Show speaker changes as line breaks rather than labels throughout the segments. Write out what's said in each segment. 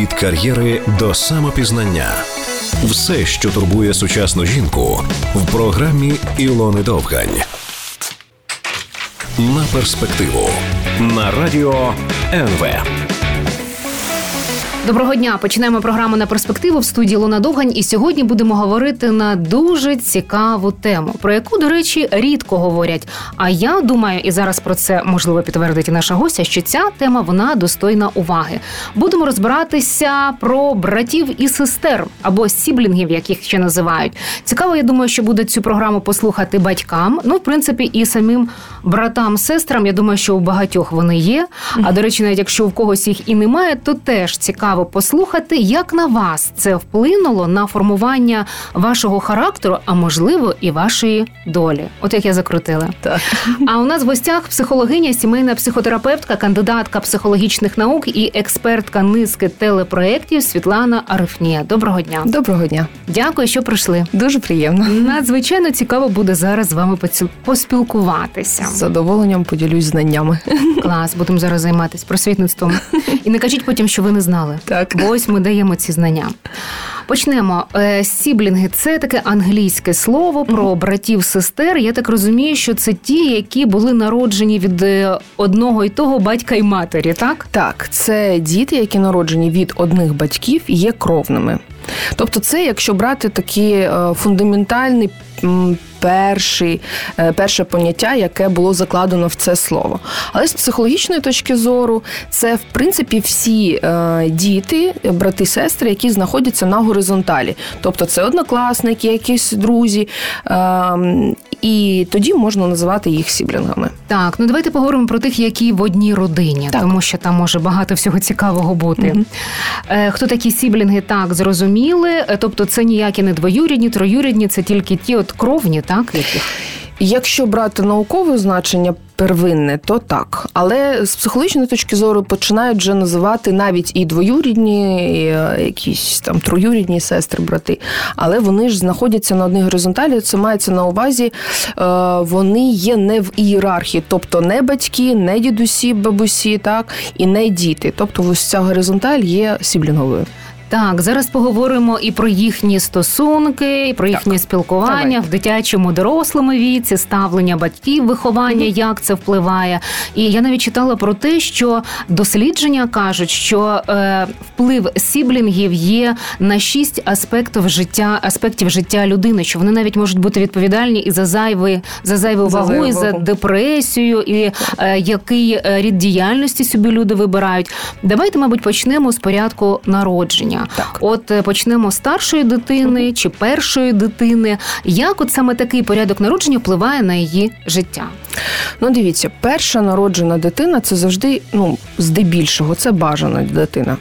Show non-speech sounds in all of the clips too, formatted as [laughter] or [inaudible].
від кар'єри до самопізнання. Все, що турбує сучасну жінку, в програмі Ілони Довгань. На перспективу на радіо НВ.
Доброго дня. Починаємо програму на перспективу в студії Луна Довгань. І сьогодні будемо говорити на дуже цікаву тему, про яку, до речі, рідко говорять. А я думаю, і зараз про це можливо підтвердить наша гостя, що ця тема вона достойна уваги. Будемо розбиратися про братів і сестер або сіблінгів, яких ще називають. Цікаво, я думаю, що буде цю програму послухати батькам. Ну, в принципі, і самим братам, сестрам. Я думаю, що у багатьох вони є. А до речі, навіть якщо в когось їх і немає, то теж цікаво цікаво послухати, як на вас це вплинуло на формування вашого характеру, а можливо, і вашої долі. От як я закрутила.
Так.
А у нас в гостях психологиня, сімейна психотерапевтка, кандидатка психологічних наук і експертка низки телепроєктів Світлана Арифнія. Доброго дня.
Доброго дня.
Дякую, що прийшли.
Дуже приємно.
Надзвичайно цікаво буде зараз з вами поспілкуватися.
З задоволенням поділюсь знаннями.
Клас, будемо зараз займатися просвітництвом. І не кажіть потім, що ви не знали.
Так.
Бо ось ми даємо ці знання. Почнемо. Е, сіблінги це таке англійське слово про братів сестер. Я так розумію, що це ті, які були народжені від е, одного і того батька і матері, так?
Так, це діти, які народжені від одних батьків, є кровними. Тобто, це якщо брати такі е, фундаментальний перший, е, перше поняття, яке було закладено в це слово. Але з психологічної точки зору, це в принципі всі е, діти, брати, сестри, які знаходяться на горизонталі. Тобто це однокласники, якісь друзі. Ем, і тоді можна називати їх сіблінгами.
Так, ну давайте поговоримо про тих, які в одній родині, так. тому що там може багато всього цікавого бути. Угу. Хто такі сіблінги, так зрозуміли. Тобто, це ніякі не двоюрідні, троюрідні, це тільки ті от кровні, так яких.
Якщо брати наукове значення первинне, то так. Але з психологічної точки зору починають вже називати навіть і двоюрідні, і е, якісь там троюрідні сестри, брати. Але вони ж знаходяться на одній горизонталі. Це мається на увазі, е, вони є не в ієрархії, тобто не батьки, не дідусі, бабусі, так і не діти. Тобто, ось ця горизонталь є сіблінговою.
Так, зараз поговоримо і про їхні стосунки, і про їхнє так. спілкування Давай. в дитячому дорослому віці, ставлення батьків, виховання, mm-hmm. як це впливає. І я навіть читала про те, що дослідження кажуть, що е, вплив сіблінгів є на шість аспектів життя, аспектів життя людини, що вони навіть можуть бути відповідальні і за зайвий, за зайву вагу, і за депресію, і е, який е, рід діяльності собі люди вибирають. Давайте, мабуть, почнемо з порядку народження. Так. От е, почнемо з старшої дитини чи першої дитини. Як от саме такий порядок народження впливає на її життя?
Ну, дивіться, перша народжена дитина це завжди, ну, здебільшого, це бажана дитина,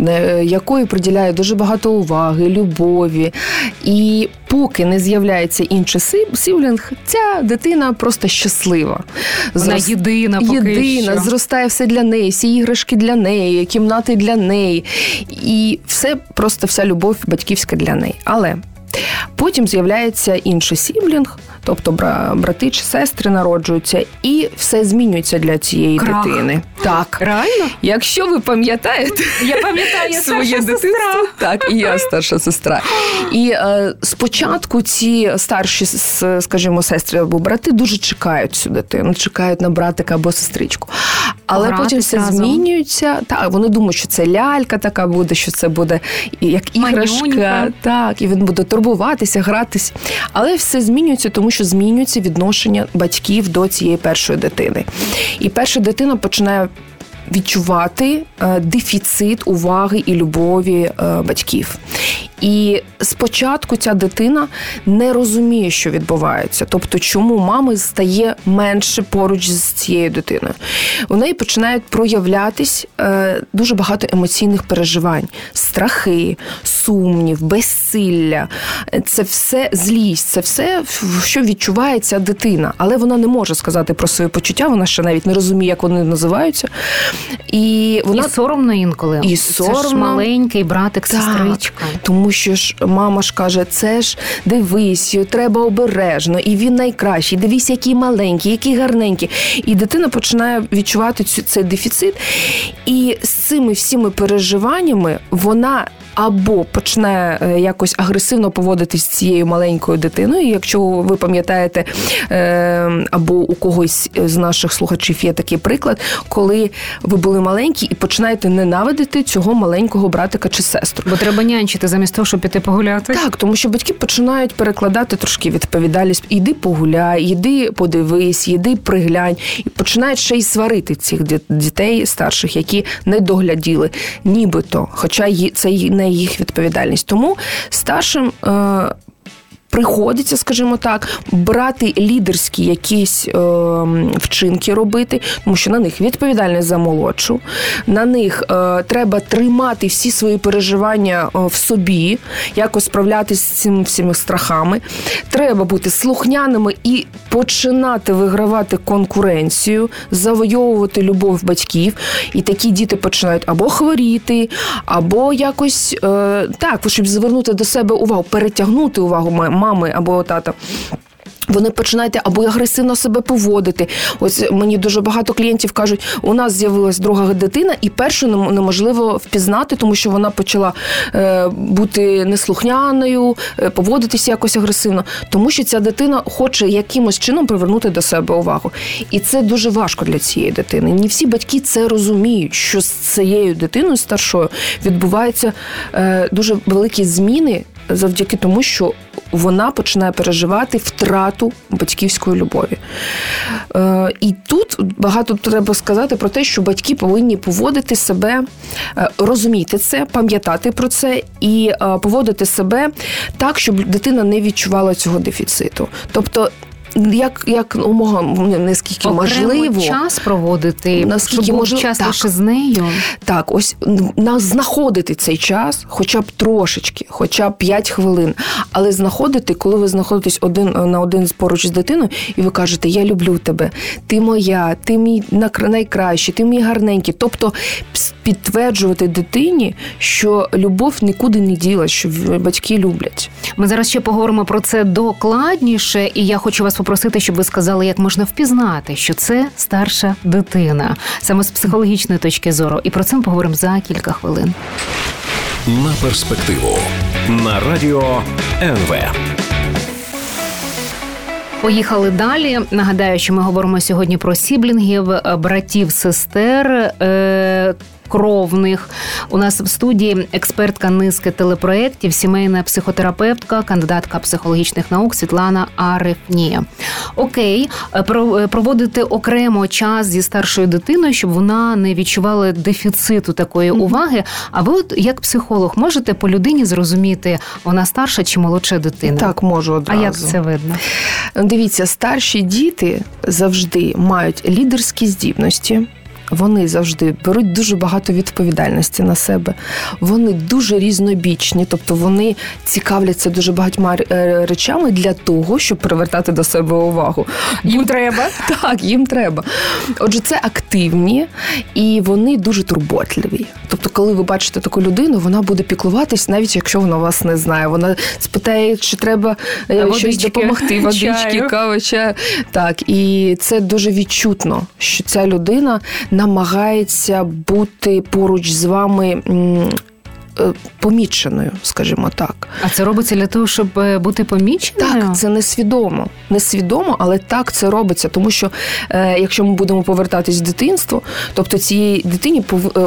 е, якої приділяє дуже багато уваги, любові. І поки не з'являється інший сіблінг, ця дитина просто щаслива.
Вона Зрос... єдина, поки
єдина,
що.
зростає все для неї, всі іграшки для неї, кімнати для неї. І все просто вся любов батьківська для неї. Але Потім з'являється інший сіблінг, тобто брати чи сестри народжуються, і все змінюється для цієї
Крах.
дитини.
Так, реально?
Якщо ви пам'ятаєте,
я пам'ятаю [laughs] своє дитинство,
так і я старша сестра. І е, спочатку ці старші, скажімо, сестри або брати дуже чекають цю дитину, чекають на братика або сестричку. Але Гратись потім все разом. змінюється. Так, вони думають, що це лялька така буде, що це буде як іграшка. Манюнька. Так, і він буде турбуватися, гратись. Але все змінюється, тому що змінюється відношення батьків до цієї першої дитини. І перша дитина починає відчувати е, дефіцит уваги і любові е, батьків. І спочатку ця дитина не розуміє, що відбувається, тобто, чому мами стає менше поруч з цією дитиною. У неї починають проявлятись е, дуже багато емоційних переживань, страхи, сумнів, безсилля. Це все злість, це все, що відчуває ця дитина, але вона не може сказати про свої почуття, вона ще навіть не розуміє, як вони називаються.
І вона і соромно інколи.
І соромно.
Це ж маленький братик, сестричка.
Тому що ж мама ж каже, це ж дивись, треба обережно, і він найкращий. Дивись, який маленький, який гарненький. І дитина починає відчувати цю цей дефіцит. І з цими всіми переживаннями вона або почне е, якось агресивно поводитись з цією маленькою дитиною. Якщо ви пам'ятаєте, е, або у когось з наших слухачів є такий приклад, коли ви були маленькі і починаєте ненавидити цього маленького братика чи сестру.
Бо треба нянчити замість того, щоб піти погуляти.
Так, тому що батьки починають перекладати трошки відповідальність. Іди погуляй, іди подивись, іди приглянь, і починають ще й сварити цих дітей старших, які не догляділи, нібито, хоча це не їх відповідальність. Тому старшим е, приходиться, скажімо так, брати лідерські якісь е, вчинки робити, тому що на них відповідальність за молодшу, на них е, треба тримати всі свої переживання е, в собі, якось справлятися з цими всіми страхами. Треба бути слухняними і починати вигравати конкуренцію, завойовувати любов батьків. І такі діти починають або хворіти, або якось е, так, щоб звернути до себе увагу, перетягнути увагу мами або тата. Вони починають або агресивно себе поводити. Ось мені дуже багато клієнтів кажуть, у нас з'явилась друга дитина, і першу неможливо впізнати, тому що вона почала е, бути неслухняною, е, поводитися якось агресивно, тому що ця дитина хоче якимось чином привернути до себе увагу. І це дуже важко для цієї дитини. Не всі батьки це розуміють, що з цією дитиною старшою відбуваються е, дуже великі зміни завдяки тому, що вона починає переживати втрату батьківської любові. Е, І тут багато треба сказати про те, що батьки повинні поводити себе, е, розуміти це, пам'ятати про це і е, поводити себе так, щоб дитина не відчувала цього дефіциту. Тобто як як умога наскільки Окремо можливо
час проводити, наскільки щоб можливо час лише з нею.
Так, ось на знаходити цей час, хоча б трошечки, хоча б 5 хвилин, але знаходити, коли ви знаходитесь один на один поруч з дитиною, і ви кажете, я люблю тебе, ти моя, ти мій найкращий, ти мій гарненький. Тобто підтверджувати дитині, що любов нікуди не діла, що батьки люблять.
Ми зараз ще поговоримо про це докладніше, і я хочу вас попросити, щоб ви сказали, як можна впізнати, що це старша дитина, саме з психологічної точки зору. І про це ми поговоримо за кілька хвилин.
На перспективу на радіо НВ.
Поїхали далі. Нагадаю, що ми говоримо сьогодні про сіблінгів, братів, сестер. Кровних. У нас в студії експертка низки телепроєктів, сімейна психотерапевтка, кандидатка психологічних наук Світлана Арефнія. Окей, е, е, проводити окремо час зі старшою дитиною, щоб вона не відчувала дефіциту такої уваги. А ви, от як психолог, можете по людині зрозуміти, вона старша чи молодша дитина?
Так, можу одразу.
А як це видно?
Дивіться, старші діти завжди мають лідерські здібності вони завжди беруть дуже багато відповідальності на себе. Вони дуже різнобічні, тобто вони цікавляться дуже багатьма е, речами для того, щоб привертати до себе увагу.
Їм треба [laughs]
так, їм треба. Отже, це активні і вони дуже турботливі. Тобто, коли ви бачите таку людину, вона буде піклуватись, навіть якщо вона вас не знає. Вона спитає, чи треба е, водички. щось допомогти, [laughs] водички, кава, чаю. Так, і це дуже відчутно, що ця людина намагається бути поруч з вами поміченою, скажімо так.
А це робиться для того, щоб е, бути поміченою?
Так, це несвідомо. Несвідомо, але так це робиться. Тому що е, якщо ми будемо повертатись в дитинство, тобто цій дитині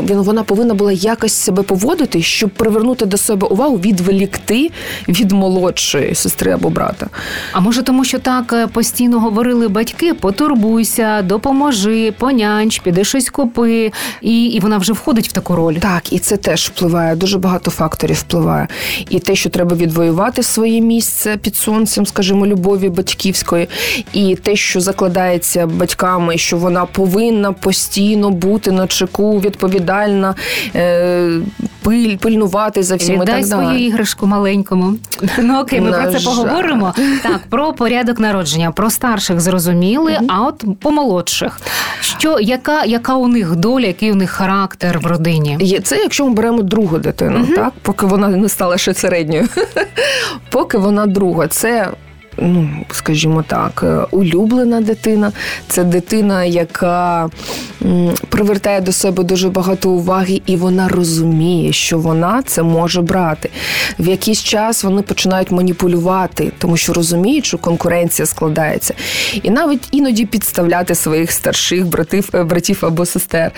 вона повинна була якось себе поводити, щоб привернути до себе увагу, відволікти від молодшої сестри або брата.
А може, тому що так постійно говорили батьки: потурбуйся, допоможи, понянч, піди щось купи, і, і вона вже входить в таку роль.
Так, і це теж впливає дуже багато факторів впливає. І те, що треба відвоювати своє місце під сонцем, скажімо, любові батьківської, і те, що закладається батьками, що вона повинна постійно бути на чеку, відповідальна. Е- пиль, пильнувати за всім. І так
свою
далі.
іграшку маленькому. Ну окей, ми
На
про це
жаль.
поговоримо. Так, про порядок народження, про старших зрозуміли, а от по молодших. Що, яка, яка у них доля, який у них характер в родині?
Це, якщо ми беремо другу дитину, так поки вона не стала ще середньою. [laughs] поки вона друга, це. Ну, скажімо так, е, улюблена дитина. Це дитина, яка привертає до себе дуже багато уваги, і вона розуміє, що вона це може брати. В якийсь час вони починають маніпулювати, тому що розуміють, що конкуренція складається, і навіть іноді підставляти своїх старших братів, е, братів або сестер.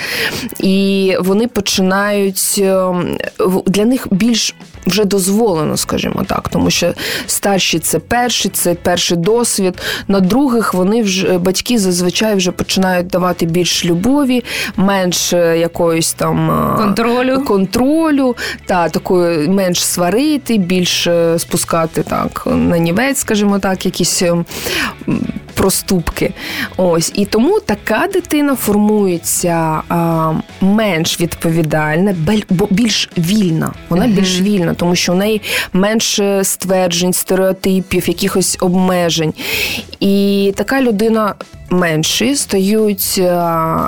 І вони починають ем, для них більш вже дозволено, скажімо так, тому що старші це перші, це перший досвід. На других вони вже батьки зазвичай вже починають давати більш любові, менш е, якоїсь там е,
Контролю.
контролю, та такої менш сварити, більш е, спускати так на нівець, скажімо так, якісь е, м, проступки. Ось і тому така дитина формується а, менш відповідальна, більш вільна. Вона більш вільна, тому що в неї менше стверджень, стереотипів, якихось обмежень. І така людина. Менші стають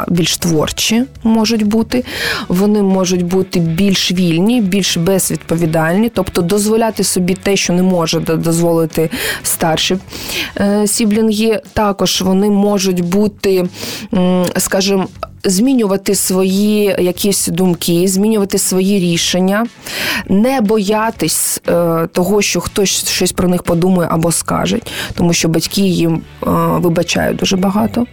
більш творчі, можуть бути. Вони можуть бути більш вільні, більш безвідповідальні, тобто дозволяти собі те, що не може дозволити старші е, сіблінги. Також вони можуть бути, скажімо, змінювати свої якісь думки, змінювати свої рішення, не боятись е, того, що хтось щось про них подумає або скаже, тому що батьки їм е, вибачають дуже багато.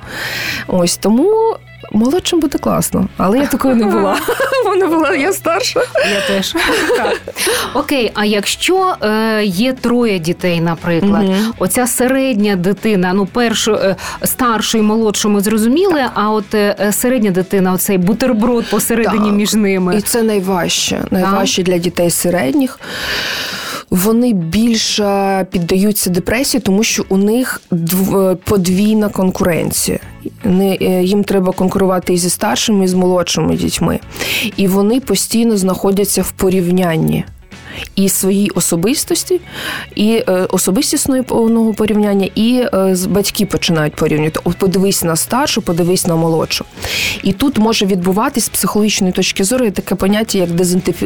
Ось тому. Молодшим буде класно, але я такою не була. [laughs] [laughs] Вона була я старша.
Я теж. Так. Окей, а якщо е, є троє дітей, наприклад,
Мгм.
оця середня дитина, ну першу е, старшу і молодшу ми зрозуміли, а от е, середня дитина, оцей бутерброд посередині
Так.
між ними.
І це найважче. Найважче для дітей середніх. Вони більше піддаються депресії, тому що у них е, подвійна конкуренція. Не, е, їм треба конкурувати і зі старшими, і з молодшими дітьми. І вони постійно знаходяться в порівнянні. І своїй особистості, і е, особистісної повного порівняння, і е, батьки починають порівнювати. От подивись на старшу, подивись на молодшу. І тут може відбуватись з психологічної точки зору таке поняття, як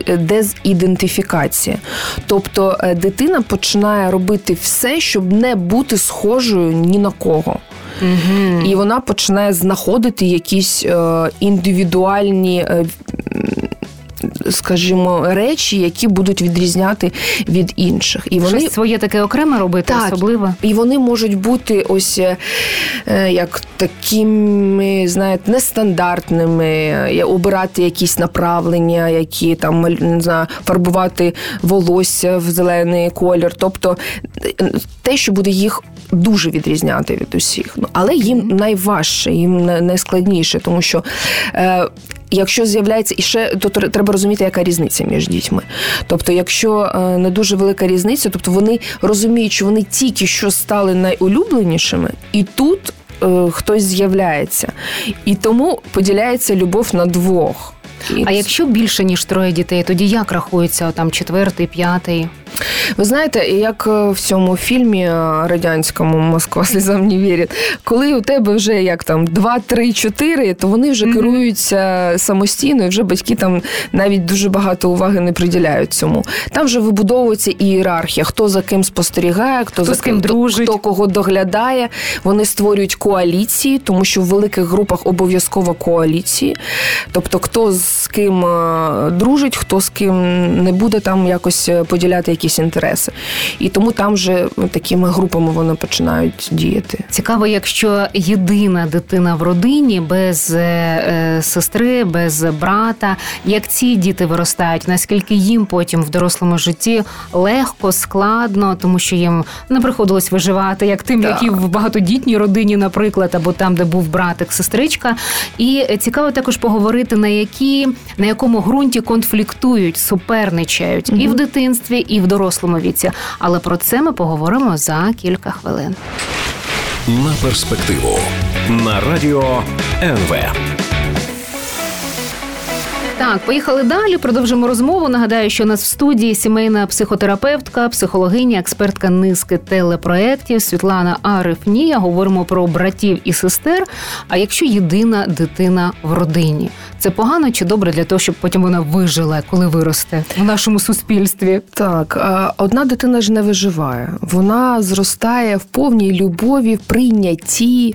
е, дезідентифікація. Тобто е, дитина починає робити все, щоб не бути схожою ні на кого.
Мгм.
І вона починає знаходити якісь е, індивідуальні. е, Скажімо, речі, які будуть відрізняти від інших, і вони
Щось своє таке окреме робити,
Так.
особливо.
і вони можуть бути ось е, е, як такими, знаєте, нестандартними, е, обирати якісь направлення, які там не знаю, фарбувати волосся в зелений колір. Тобто те, що буде їх дуже відрізняти від усіх. Ну, але їм найважче, їм найскладніше, тому що. Якщо з'являється і ще то треба розуміти, яка різниця між дітьми. Тобто, якщо е, не дуже велика різниця, тобто вони розуміють, що вони тільки що стали найулюбленішими, і тут е, хтось з'являється. І тому поділяється любов на двох. І
А якщо більше ніж троє дітей, тоді як рахується там четвертий, п'ятий?
Ви знаєте, як е, в цьому фільмі е, радянському Москва слізам не вірить, коли у тебе вже як там 2, 3, 4, то вони вже
Мгм.
керуються самостійно, і вже батьки там навіть дуже багато уваги не приділяють цьому. Там вже вибудовується ієрархія, хто за ким спостерігає, хто,
Хто
за
ким дружить.
хто кого доглядає. Вони створюють коаліції, тому що в великих групах обов'язково коаліції. Тобто, хто з ким е, дружить, хто з ким не буде там якось е, поділяти якісь інтереси. І тому там вже такими групами вони починають діяти.
Цікаво, якщо єдина дитина в родині без е, сестри, без брата, як ці діти виростають, наскільки їм потім в дорослому житті легко, складно, тому що їм не приходилось виживати, як тим,
Так.
які в багатодітній родині, наприклад, або там, де був братик, сестричка. І цікаво також поговорити, на які на якому ґрунті конфліктують, суперничають і в дитинстві, і в дорослому віці. Але про це ми поговоримо за кілька хвилин.
На перспективу на радіо НВ.
Так, поїхали далі. Продовжимо розмову. Нагадаю, що у нас в студії сімейна психотерапевтка, психологиня, експертка низки телепроєктів Світлана Арифнія. Говоримо про братів і сестер. А якщо єдина дитина в родині, це погано чи добре для того, щоб потім вона вижила, коли виросте в нашому суспільстві?
Так, одна дитина ж не виживає. Вона зростає в повній любові, в прийнятті.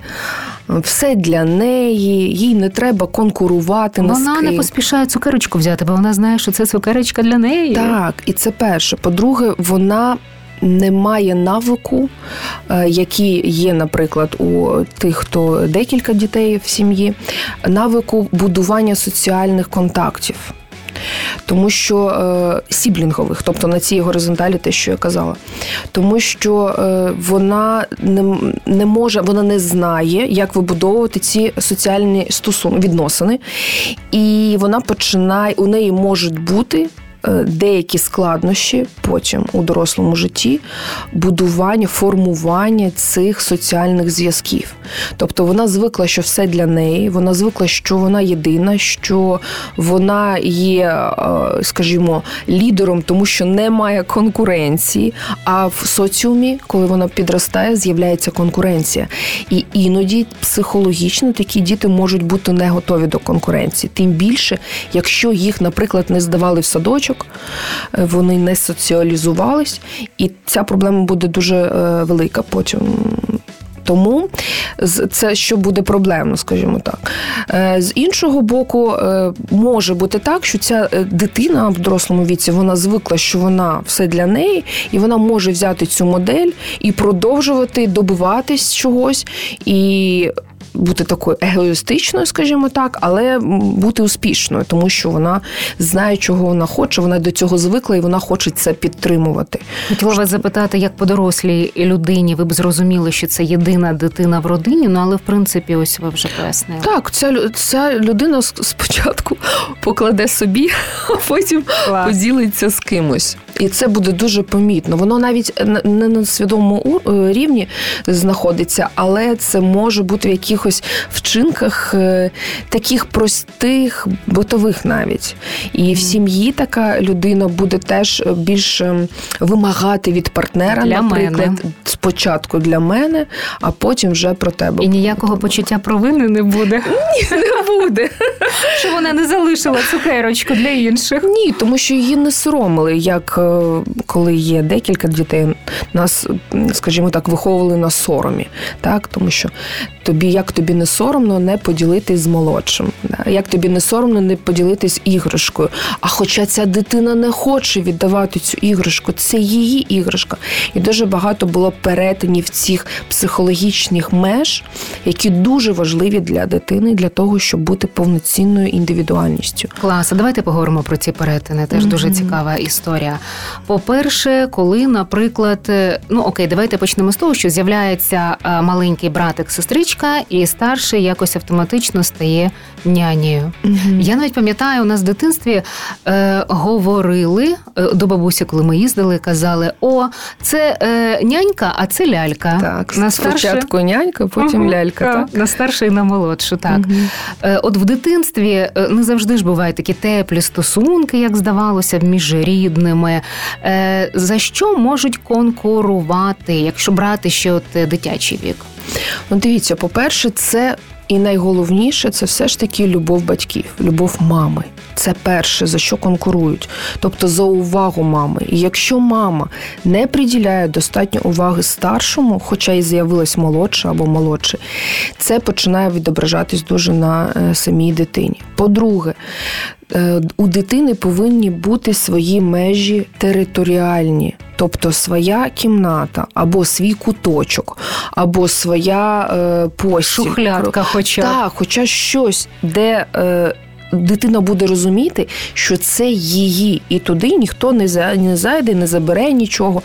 Все для неї, їй не треба конкурувати.
Вона не поспішає цукерочку взяти, бо вона знає, що це цукерочка для неї.
Так, і це перше. По-друге, вона не має навику, е, які є, наприклад, у тих, хто декілька дітей в сім'ї, навику будування соціальних контактів. Тому що е, сіблінгових, тобто на цій горизонталі, те, що я казала, тому що е, вона не не може, вона не знає, як вибудовувати ці соціальні стосунки відносини, і вона починає у неї можуть бути деякі складнощі потім у дорослому житті будування, формування цих соціальних зв'язків. Тобто вона звикла, що все для неї, вона звикла, що вона єдина, що вона є, е, скажімо, лідером, тому що немає конкуренції. А в соціумі, коли вона підростає, з'являється конкуренція. І іноді психологічно такі діти можуть бути не готові до конкуренції. Тим більше, якщо їх, наприклад, не здавали в садочок діточок, е, вони не соціалізувались, і ця проблема буде дуже е, велика потім. Тому це що буде проблемно, скажімо так. Е, з іншого боку, може бути так, що ця дитина в дорослому віці вона звикла, що вона все для неї, і вона може взяти цю модель і продовжувати добиватись чогось. і бути такою егоїстичною, скажімо так, але бути успішною, тому що вона знає, чого вона хоче, вона до цього звикла і вона хоче це підтримувати.
Хотіла вас запитати, як по дорослій людині ви б зрозуміли, що це єдина дитина в родині, ну але в принципі, ось ви вже пояснили.
Так, ця ця людина спочатку [laughs] покладе собі, а потім Клас. поділиться з кимось. І це буде дуже помітно. Воно навіть не на свідомому е, рівні знаходиться, але це може бути в якихось вчинках е, таких простих, битових навіть. І в сім'ї така людина буде теж більш ем, вимагати від партнера,
для
наприклад,
мене.
спочатку для мене, а потім вже про тебе.
І ніякого почуття провини не буде.
Ні, не буде.
Що вона не залишила цукерочку для інших?
Ні, тому що її не соромили як. Е, коли є декілька дітей, нас, скажімо так, виховували на соромі, так? Тому що тобі, як тобі не соромно, не поділитись з молодшим, як тобі не соромно не поділитись іграшкою. А хоча ця дитина не хоче віддавати цю іграшку, це її іграшка. І дуже багато було перетинів цих психологічних меж, які дуже важливі для дитини, для того, щоб бути повноцінною індивідуальністю.
Клас, а давайте поговоримо про ці перетини. Теж mm-hmm. дуже цікава історія. По-перше, коли, наприклад, е, ну окей, давайте почнемо з того, що з'являється е, маленький братик, сестричка, і старший якось автоматично стає нянею. mm Я навіть пам'ятаю, у нас в дитинстві е, говорили е, до бабусі, коли ми їздили, казали: О, це е, нянька, а це лялька.
Так, на спочатку нянька, потім угу, лялька. Так,
так, На старшу і на молодшу. Так угу. е, от в дитинстві не завжди ж бувають такі теплі стосунки, як здавалося, між рідними. Е, за що можуть конкурувати, якщо брати ще от е, дитячий вік?
Ну, дивіться, по-перше, це і найголовніше це все ж таки любов батьків, любов мами. Це перше, за що конкурують, тобто за увагу мами. І якщо мама не приділяє достатньо уваги старшому, хоча й з'явилась молодша або молодший, це починає відображатись дуже на е, самій дитині. По-друге, у дитини повинні бути свої межі територіальні, тобто своя кімната, або свій куточок, або своя е, постіль.
Шухлядка хоча
Так, хоча щось, де. Е, Дитина буде розуміти, що це її, і туди ніхто не зайде, не забере нічого,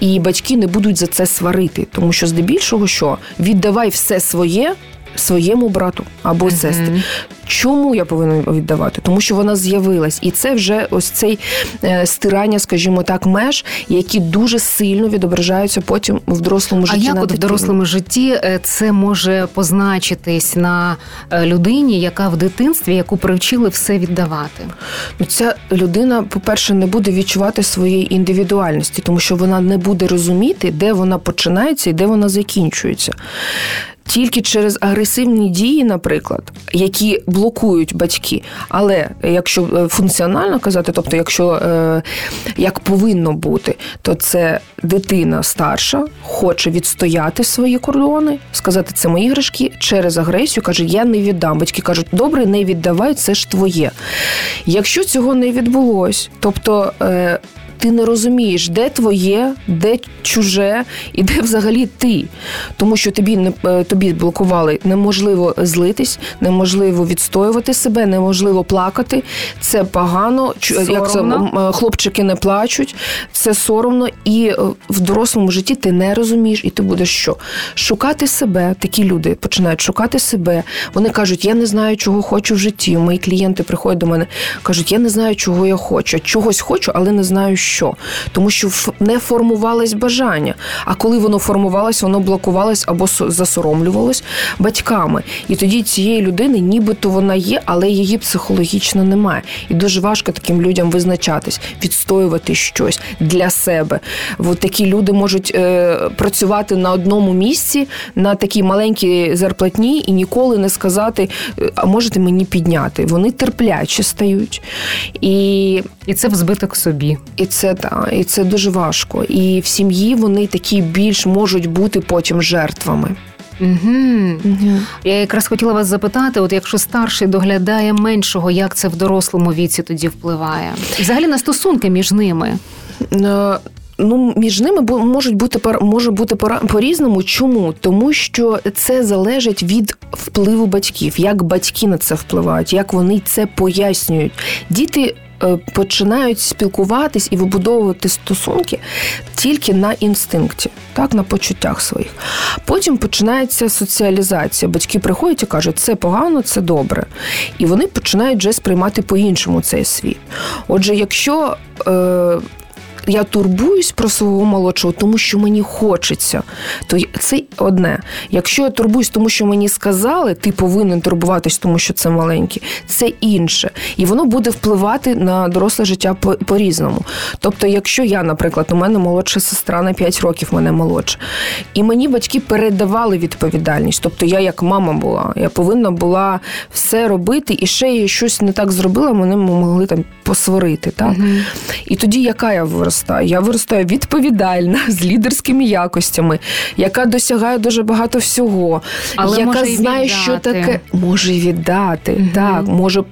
і батьки не будуть за це сварити, тому що здебільшого що віддавай все своє своєму брату або сестрі. Чому я повинен віддавати? Тому що вона з'явилась, і це вже ось цей е, стирання, скажімо так, меж, які дуже сильно відображаються потім в дорослому житті.
А як от в дорослому житті е, це може позначитись на е, людині, яка в дитинстві, яку привчили все віддавати?
Ну, ця людина, по-перше, не буде відчувати своєї індивідуальності, тому що вона не буде розуміти, де вона починається і де вона закінчується тільки через агресивні дії, наприклад, які блокують батьки. Але якщо е, функціонально казати, тобто, якщо е, як повинно бути, то це дитина старша хоче відстояти свої кордони, сказати, це мої іграшки через агресію, каже, я не віддам. Батьки кажуть, добре, не віддавай, це ж твоє. Якщо цього не відбулось, тобто. Е, ти не розумієш, де твоє, де чуже і де взагалі ти. Тому що тобі не е, тобі блокували неможливо злитись, неможливо відстоювати себе, неможливо плакати. Це погано, соромно. як це е, хлопчики не плачуть, це соромно, і е, в дорослому житті ти не розумієш, і ти будеш що? Шукати себе. Такі люди починають шукати себе. Вони кажуть, я не знаю, чого хочу в житті. Мої клієнти приходять до мене, кажуть, я не знаю, чого я хочу. Чогось хочу, але не знаю що, тому що не формувалось бажання. А коли воно формувалось, воно блокувалось або засоромлювалось батьками. І тоді цієї людини, нібито вона є, але її психологічно немає. І дуже важко таким людям визначатись, відстоювати щось для себе. От такі люди можуть е, працювати на одному місці на такій маленькій зарплатні і ніколи не сказати, «Е, а можете мені підняти. Вони терплячі стають. І
і це взбиток собі.
І це та, і це дуже важко. І в сім'ї вони такі більш можуть бути потім жертвами.
Угу. Угу. Я якраз хотіла вас запитати: от якщо старший доглядає меншого, як це в дорослому віці тоді впливає? Взагалі на стосунки між ними?
Е, ну, між ними можуть бути може бути по різному. Чому? Тому що це залежить від впливу батьків, як батьки на це впливають, як вони це пояснюють. Діти починають спілкуватись і вибудовувати стосунки тільки на інстинкті, так, на почуттях своїх. Потім починається соціалізація. Батьки приходять і кажуть, це погано, це добре. І вони починають вже сприймати по-іншому цей світ. Отже, якщо е, я турбуюсь про свого молодшого, тому що мені хочеться. То це одне. Якщо я турбуюсь, тому що мені сказали, ти повинен турбуватись, тому що це маленький, це інше. І воно буде впливати на доросле життя по різному. Тобто, якщо я, наприклад, у мене молодша сестра на 5 років мене молодша, і мені батьки передавали відповідальність. Тобто я як мама була, я повинна була все робити, і ще я щось не так зробила, мене могли там посварити. Так? Угу. І тоді яка я виросла? Виростаю. Я виростаю відповідальна [laughs] з лідерськими якостями, яка досягає дуже багато всього,
Але
яка
може
знає,
віддати.
що таке може віддати. Угу. Так, може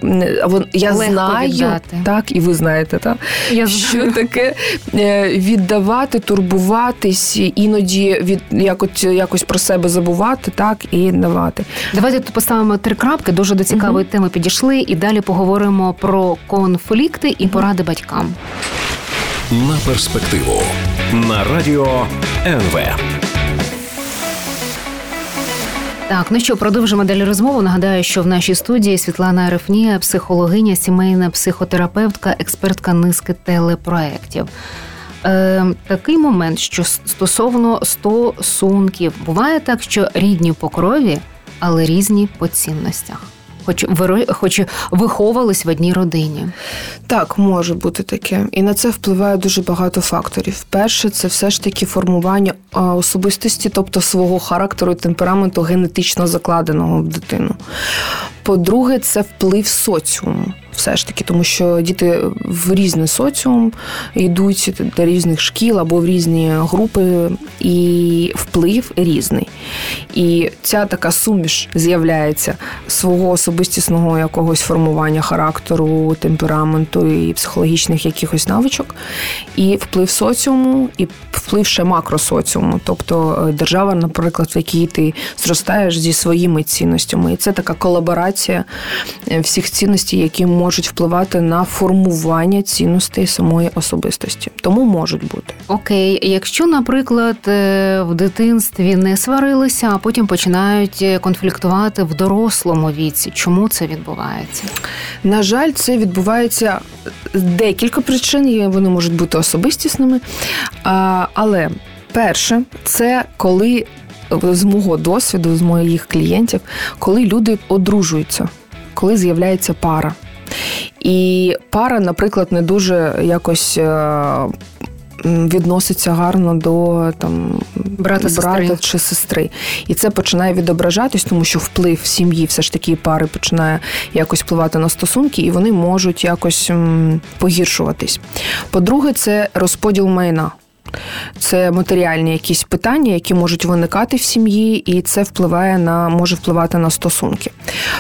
я
Легко
знаю,
віддати.
так, і ви знаєте, так
я
що таке е, віддавати, турбуватись, іноді від якось якось про себе забувати, так і давати.
Давайте тут поставимо три крапки. Дуже до цікавої угу. теми підійшли, і далі поговоримо про конфлікти і поради батькам
на перспективу на радіо НВ.
Так, ну що, продовжимо далі розмову. Нагадаю, що в нашій студії Світлана Арефнія, психологиня, сімейна психотерапевтка, експертка низки телепроєктів. Е, Такий момент, що стосовно стосунків, буває так, що рідні по крові, але різні по цінностях хоч хоч виховувались в одній родині.
Так, може бути таке, і на це впливає дуже багато факторів. Перше, це все ж таки формування особистості, тобто свого характеру і темпераменту генетично закладеного в дитину. По-друге, це вплив соціуму все ж таки, тому що діти в різний соціум йдуть до різних шкіл або в різні групи, і вплив різний. І ця така суміш з'являється свого особистісного якогось формування характеру, темпераменту і психологічних якихось навичок, і вплив соціуму, і вплив ще макросоціуму, тобто е, держава, наприклад, в якій ти зростаєш зі своїми цінностями. І це така колаборація е, всіх цінностей, які можуть впливати на формування цінностей самої особистості, тому можуть бути.
Окей, якщо, наприклад, е, в дитинстві не сварилися, а потім починають конфліктувати в дорослому віці, Чому це відбувається?
На жаль, це відбувається декілька причин. Вони можуть бути особистісними. Але перше, це коли з мого досвіду, з моїх клієнтів, коли люди одружуються, коли з'являється пара. І пара, наприклад, не дуже якось е, відноситься гарно до там брата, брата чи сестри. І це починає відображатись, тому що вплив сім'ї все ж таки пари починає якось впливати на стосунки, і вони можуть якось погіршуватись. По-друге, це розподіл майна. Це матеріальні якісь питання, які можуть виникати в сім'ї, і це впливає на може впливати на стосунки.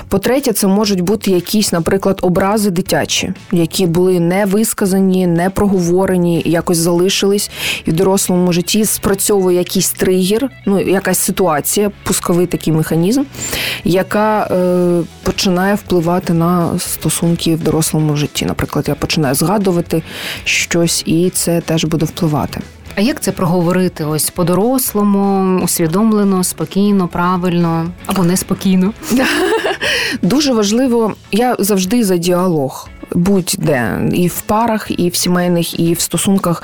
По-третє, це можуть бути якісь, наприклад, образи дитячі, які були не висказані, не проговорені, якось залишились і в дорослому житті спрацьовує якийсь тригер, ну якась ситуація, пусковий такий механізм, яка е, починає впливати на стосунки в дорослому житті. Наприклад, я починаю згадувати щось, і це теж буде впливати.
А як це проговорити? Ось по-дорослому, усвідомлено, спокійно, правильно або неспокійно? [laughs]
Дуже важливо, я завжди за діалог будь-де і в парах, і в сімейних, і в стосунках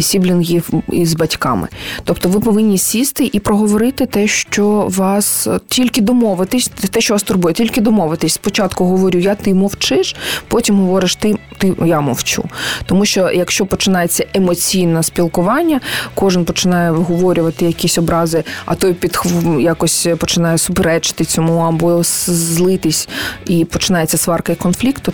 сіблінгів із батьками. Тобто ви повинні сісти і проговорити те, що вас тільки домовитись, те, що вас турбує, тільки домовитись. Спочатку говорю, я ти мовчиш, потім говориш ти, ти я мовчу. Тому що якщо починається емоційне спілкування, кожен починає виговорювати якісь образи, а той під якось починає суперечити цьому або злитись, і починається сварка і конфлікт, то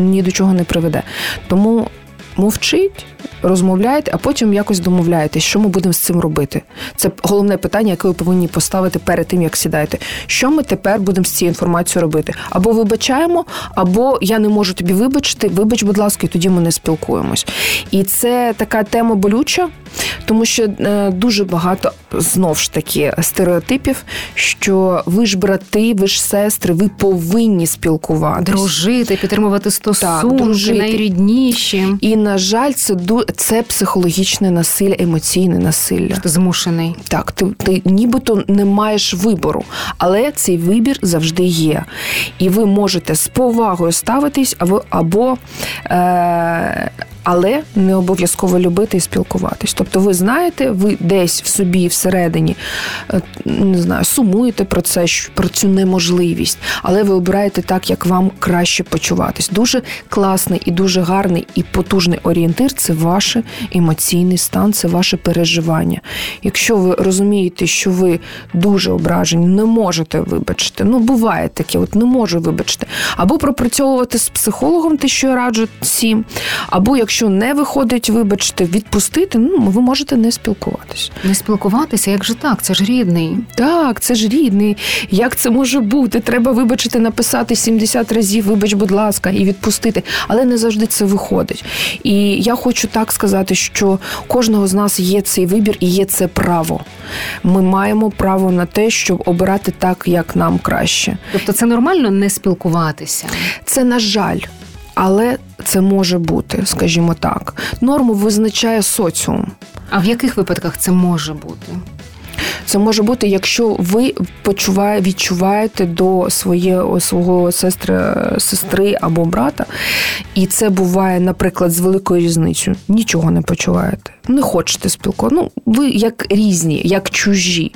ні до чого не приведе. Тому мовчить, розмовляєте, а потім якось домовляєтесь, що ми будемо з цим робити. Це головне питання, яке ви повинні поставити перед тим, як сідаєте. Що ми тепер будемо з цією інформацією робити? Або вибачаємо, або я не можу тобі вибачити, вибач, будь ласка, і тоді ми не спілкуємось. І це така тема болюча, тому що е, дуже багато знов ж таки стереотипів, що ви ж брати, ви ж сестри, ви повинні спілкуватися.
Дружити, підтримувати стосунки, так, дружити. найрідніші.
І, на жаль, це це психологічне насилля, емоційне насилля.
Ти змушений.
Так, ти ти нібито не маєш вибору, але цей вибір завжди є. І ви можете з повагою ставитись або або. Е- але не обов'язково любити і спілкуватись. Тобто, ви знаєте, ви десь в собі всередині е, не знаю, сумуєте про це, про цю неможливість, але ви обираєте так, як вам краще почуватись. Дуже класний і дуже гарний і потужний орієнтир це ваш емоційний стан, це ваше переживання. Якщо ви розумієте, що ви дуже ображені, не можете вибачити. Ну, буває таке, от не можу вибачити. Або пропрацьовувати з психологом, те, що я раджу всім, або як якщо не виходить, вибачте, відпустити, ну ви можете не спілкуватися.
Не спілкуватися, як же так? Це ж рідний.
Так, це ж рідний. Як це може бути? Треба вибачити, написати 70 разів, вибач, будь ласка, і відпустити. Але не завжди це виходить. І я хочу так сказати, що кожного з нас є цей вибір і є це право. Ми маємо право на те, щоб обирати так, як нам краще.
Тобто, це нормально не спілкуватися.
Це на жаль але це може бути, скажімо так. Норму визначає соціум.
А в яких випадках це може бути?
Це може бути, якщо ви почуває, відчуваєте до своєї свого сестри, сестри або брата, і це буває, наприклад, з великою різницею. Нічого не почуваєте, не хочете спілкувати. Ну, ви як різні, як чужі.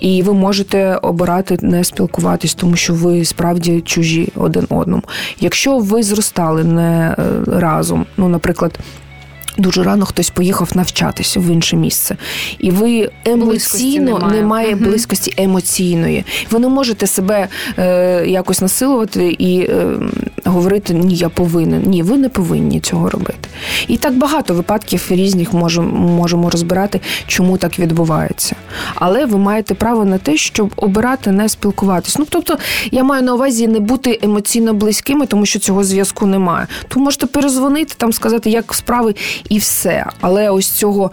І ви можете обирати не спілкуватись, тому що ви справді чужі один одному. Якщо ви зростали не е, разом, ну, наприклад. Дуже рано хтось поїхав навчатися в інше місце, і ви емоційно немає, немає угу. близькості емоційної. Ви не можете себе е, якось насилувати і е, говорити Ні, я повинен. Ні, ви не повинні цього робити. І так багато випадків різних можемо можемо розбирати, чому так відбувається. Але ви маєте право на те, щоб обирати не спілкуватись. Ну тобто, я маю на увазі не бути емоційно близькими, тому що цього зв'язку немає. То можете перезвонити там, сказати, як справи і все. Але ось цього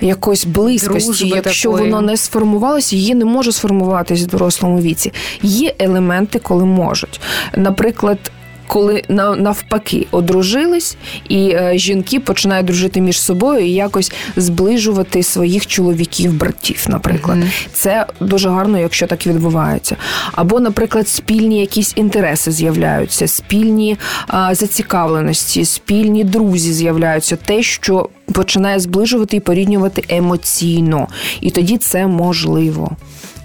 якось близькості, Дружби якщо такої. воно не сформувалося, її не може сформуватись в дорослому віці. Є елементи, коли можуть. Наприклад, коли навпаки одружились, і е, жінки починають дружити між собою і якось зближувати своїх чоловіків, братів, наприклад. Mm-hmm. Це дуже гарно, якщо так відбувається. Або, наприклад, спільні якісь інтереси з'являються, спільні а, зацікавленості, спільні друзі з'являються, те, що починає зближувати і поріднювати емоційно, і тоді це можливо.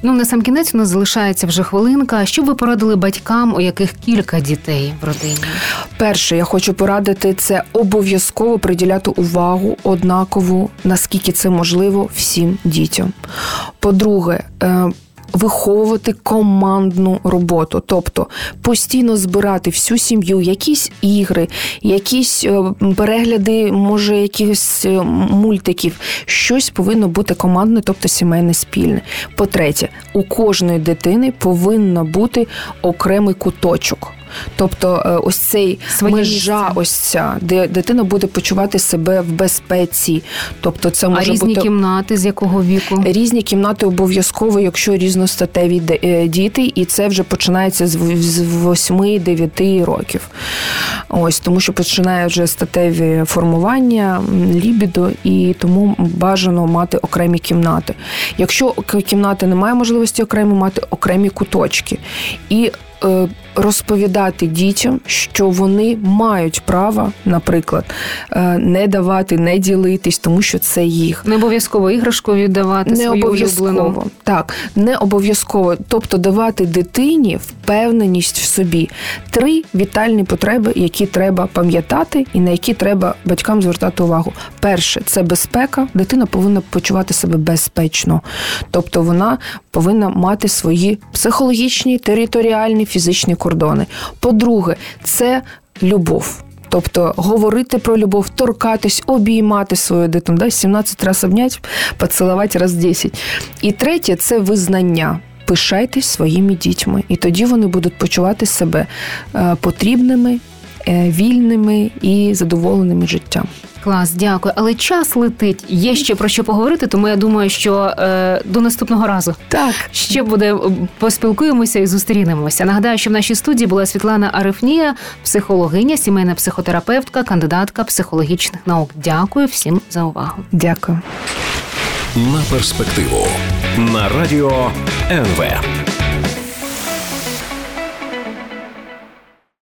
Ну на сам кінець у нас залишається вже хвилинка. Що ви порадили батькам, у яких кілька дітей в родині?
Перше, я хочу порадити це обов'язково приділяти увагу однакову, наскільки це можливо всім дітям. По-друге, е, виховувати командну роботу, тобто постійно збирати всю сім'ю, якісь ігри, якісь е, перегляди, може, якихось е, мультиків. Щось повинно бути командне, тобто сімейне спільне. По-третє, у кожної дитини повинна бути окремий куточок. Тобто, е, ось цей Своє межа, місце. ось ця, де дитина буде почувати себе в безпеці. Тобто, це може
а різні
бути
кімнати з якого віку?
Різні кімнати обов'язково, якщо різностатеві е, діти, і це вже починається з 8-9 років. Ось тому, що починає вже статеві формування, лібідо, і тому бажано мати окремі кімнати. Якщо кімнати немає можливості окремо мати окремі куточки. І е, розповідати дітям, що вони мають право, наприклад, е, не давати, не ділитись, тому що це їх.
Не обов'язково іграшку віддавати не свою обов'язково. улюблену.
Так, не обов'язково. Тобто давати дитині впевненість в собі. Три вітальні потреби, які треба пам'ятати, і на які треба батькам звертати увагу. Перше це безпека. Дитина повинна почувати себе безпечно, тобто вона повинна мати свої психологічні, територіальні, фізичні кордони. По-друге, це любов. Тобто говорити про любов, торкатись, обіймати свою дитину, да? 17 разів обнять, поцілувати раз 10. І третє це визнання. Пишайтесь своїми дітьми, і тоді вони будуть почувати себе е, потрібними, вільними і задоволеними життям.
Клас, дякую. Але час летить. Є ще про що поговорити, тому я думаю, що е, до наступного разу
так
ще буде поспілкуємося і зустрінемося. Нагадаю, що в нашій студії була Світлана Арифнія, психологиня, сімейна психотерапевтка, кандидатка психологічних наук. Дякую всім за увагу.
Дякую.
На перспективу на радіо НВ.